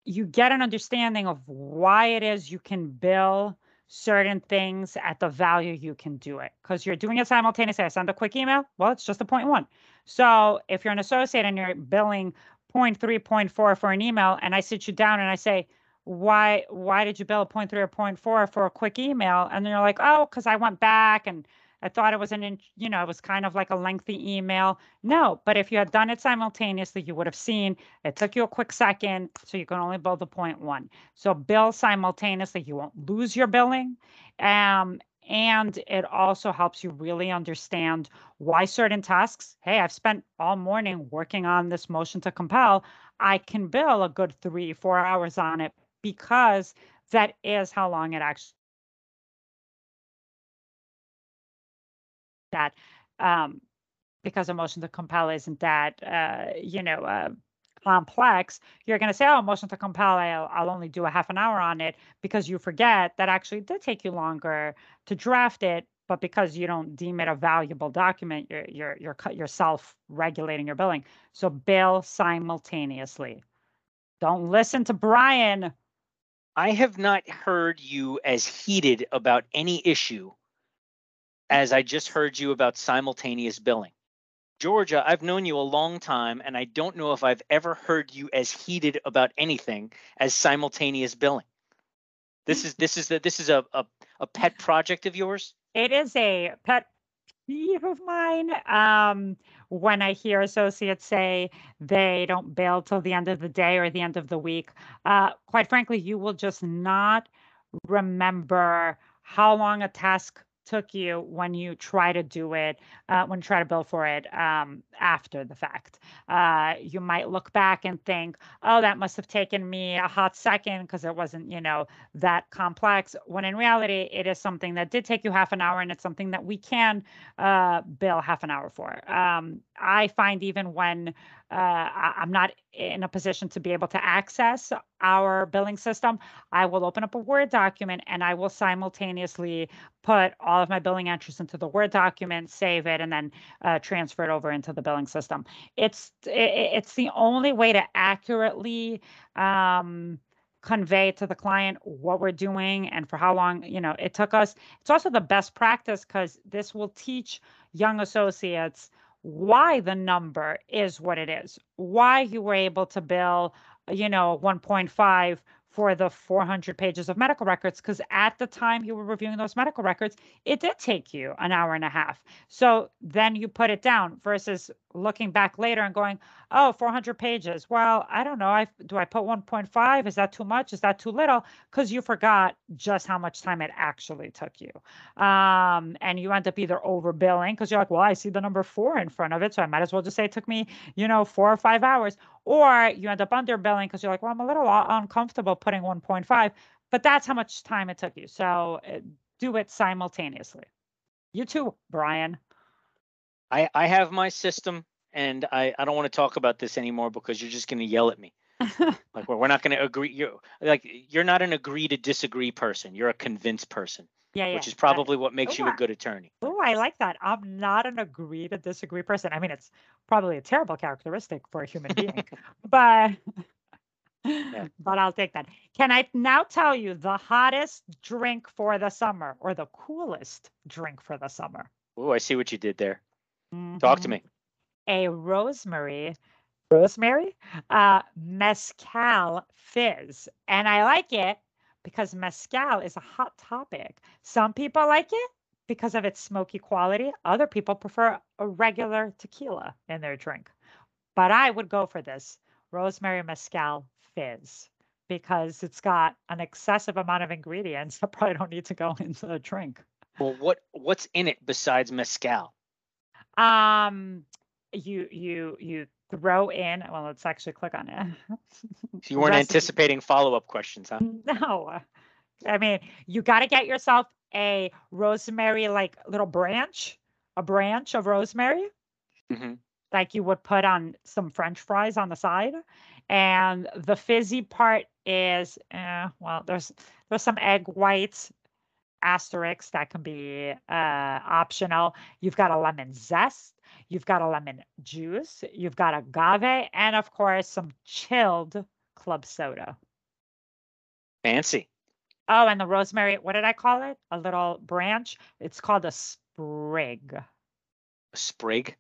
you get an understanding of why it is you can bill certain things at the value you can do it because you're doing it simultaneously. I send a quick email. Well, it's just a point one. So if you're an associate and you're billing point three, point four for an email, and I sit you down and I say, why why did you bill point three or point four for a quick email? And you're like, oh, because I went back and I thought it was an, you know, it was kind of like a lengthy email. No, but if you had done it simultaneously, you would have seen it took you a quick second, so you can only bill the point one. So bill simultaneously, you won't lose your billing. Um, and it also helps you really understand why certain tasks, hey, I've spent all morning working on this motion to compel. I can bill a good three, four hours on it because that is how long it actually that um, because a motion to compel isn't that uh, you know uh, complex, you're going to say, "Oh, motion to compel, I'll, I'll only do a half an hour on it," because you forget that actually did take you longer to draft it, but because you don't deem it a valuable document, you're you're you're you're self-regulating your billing. So bill simultaneously. Don't listen to Brian. I have not heard you as heated about any issue as I just heard you about simultaneous billing. Georgia, I've known you a long time, and I don't know if I've ever heard you as heated about anything as simultaneous billing. This is this is the, this is a, a, a pet project of yours. It is a pet peeve of mine. Um, when I hear associates say they don't bill till the end of the day or the end of the week, uh, quite frankly, you will just not remember how long a task took you when you try to do it, uh, when you try to bill for it um, after the fact. Uh, you might look back and think, oh, that must have taken me a hot second because it wasn't, you know, that complex. When in reality, it is something that did take you half an hour and it's something that we can uh, bill half an hour for. Um, I find even when uh, I'm not in a position to be able to access our billing system, I will open up a Word document and I will simultaneously put all of my billing entries into the Word document, save it, and then uh, transfer it over into the billing system. It's it's the only way to accurately um, convey to the client what we're doing and for how long you know it took us. It's also the best practice because this will teach young associates why the number is what it is, why you were able to bill, you know, 1.5 for the 400 pages of medical records because at the time you were reviewing those medical records it did take you an hour and a half. So then you put it down versus looking back later and going oh 400 pages. Well i don't know. I do i put 1.5 is that too much? Is that too little? Because you forgot just how much time it actually took you. Um, and you end up either overbilling because you're like well i see the number four in front of it so i might as well just say it took me you know four or five hours or you end up underbilling because you're like well i'm a little uncomfortable putting 1.5 but that's how much time it took you so uh, do it simultaneously you too brian I, I have my system and I, I don't want to talk about this anymore because you're just going to yell at me. like we're, we're not going to agree. You're like you're not an agree to disagree person. You're a convinced person. Yeah, yeah. Which is probably what makes Ooh, you a good attorney. Oh, I like that. I'm not an agree to disagree person. I mean, it's probably a terrible characteristic for a human being, but yeah. but I'll take that. Can I now tell you the hottest drink for the summer or the coolest drink for the summer? Oh, I see what you did there. Mm-hmm. Talk to mm-hmm. me. A rosemary, rosemary, uh, mezcal fizz, and I like it because mezcal is a hot topic. Some people like it because of its smoky quality. Other people prefer a regular tequila in their drink. But I would go for this rosemary mezcal fizz because it's got an excessive amount of ingredients that probably don't need to go into a drink. Well, what what's in it besides mezcal? Um, you you you throw in. Well, let's actually click on it. So you weren't Recipe. anticipating follow up questions, huh? No, I mean you got to get yourself a rosemary like little branch, a branch of rosemary, mm-hmm. like you would put on some French fries on the side, and the fizzy part is eh, well, there's there's some egg whites asterisks that can be uh, optional. You've got a lemon zest, you've got a lemon juice, you've got agave, and of course, some chilled club soda. Fancy. Oh, and the rosemary, what did I call it? A little branch. It's called a sprig. A sprig?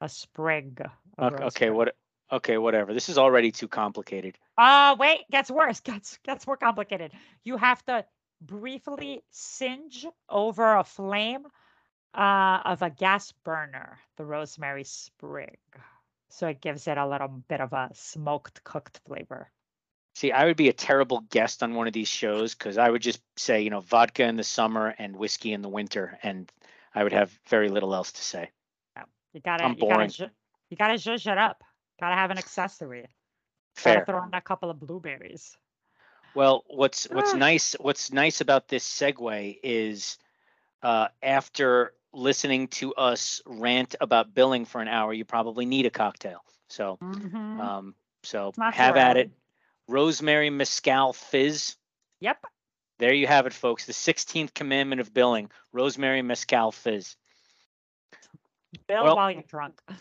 A sprig. Okay, okay, what okay, whatever. This is already too complicated. Uh wait, gets worse. Gets gets more complicated. You have to briefly singe over a flame uh, of a gas burner, the rosemary sprig. So it gives it a little bit of a smoked cooked flavor. See, I would be a terrible guest on one of these shows because I would just say, you know, vodka in the summer and whiskey in the winter, and I would have very little else to say. You gotta, I'm boring. You gotta, you gotta zhuzh it up. Gotta have an accessory. Fair. Gotta throw in a couple of blueberries. Well, what's what's ah. nice what's nice about this segue is uh, after listening to us rant about billing for an hour, you probably need a cocktail. So, mm-hmm. um, so have at it. Rosemary Mescal Fizz. Yep. There you have it, folks. The 16th commandment of billing: Rosemary Mescal Fizz. Bill well, while you're drunk.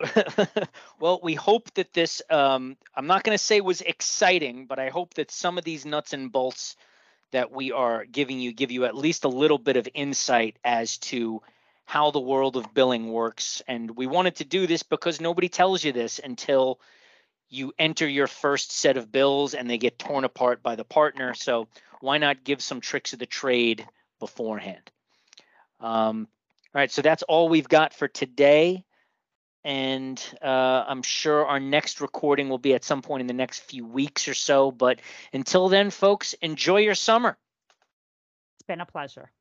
well, we hope that this, um, I'm not going to say was exciting, but I hope that some of these nuts and bolts that we are giving you give you at least a little bit of insight as to how the world of billing works. And we wanted to do this because nobody tells you this until you enter your first set of bills and they get torn apart by the partner. So why not give some tricks of the trade beforehand? Um, all right, so that's all we've got for today and uh, I'm sure our next recording will be at some point in the next few weeks or so. But until then, folks, enjoy your summer. It's been a pleasure.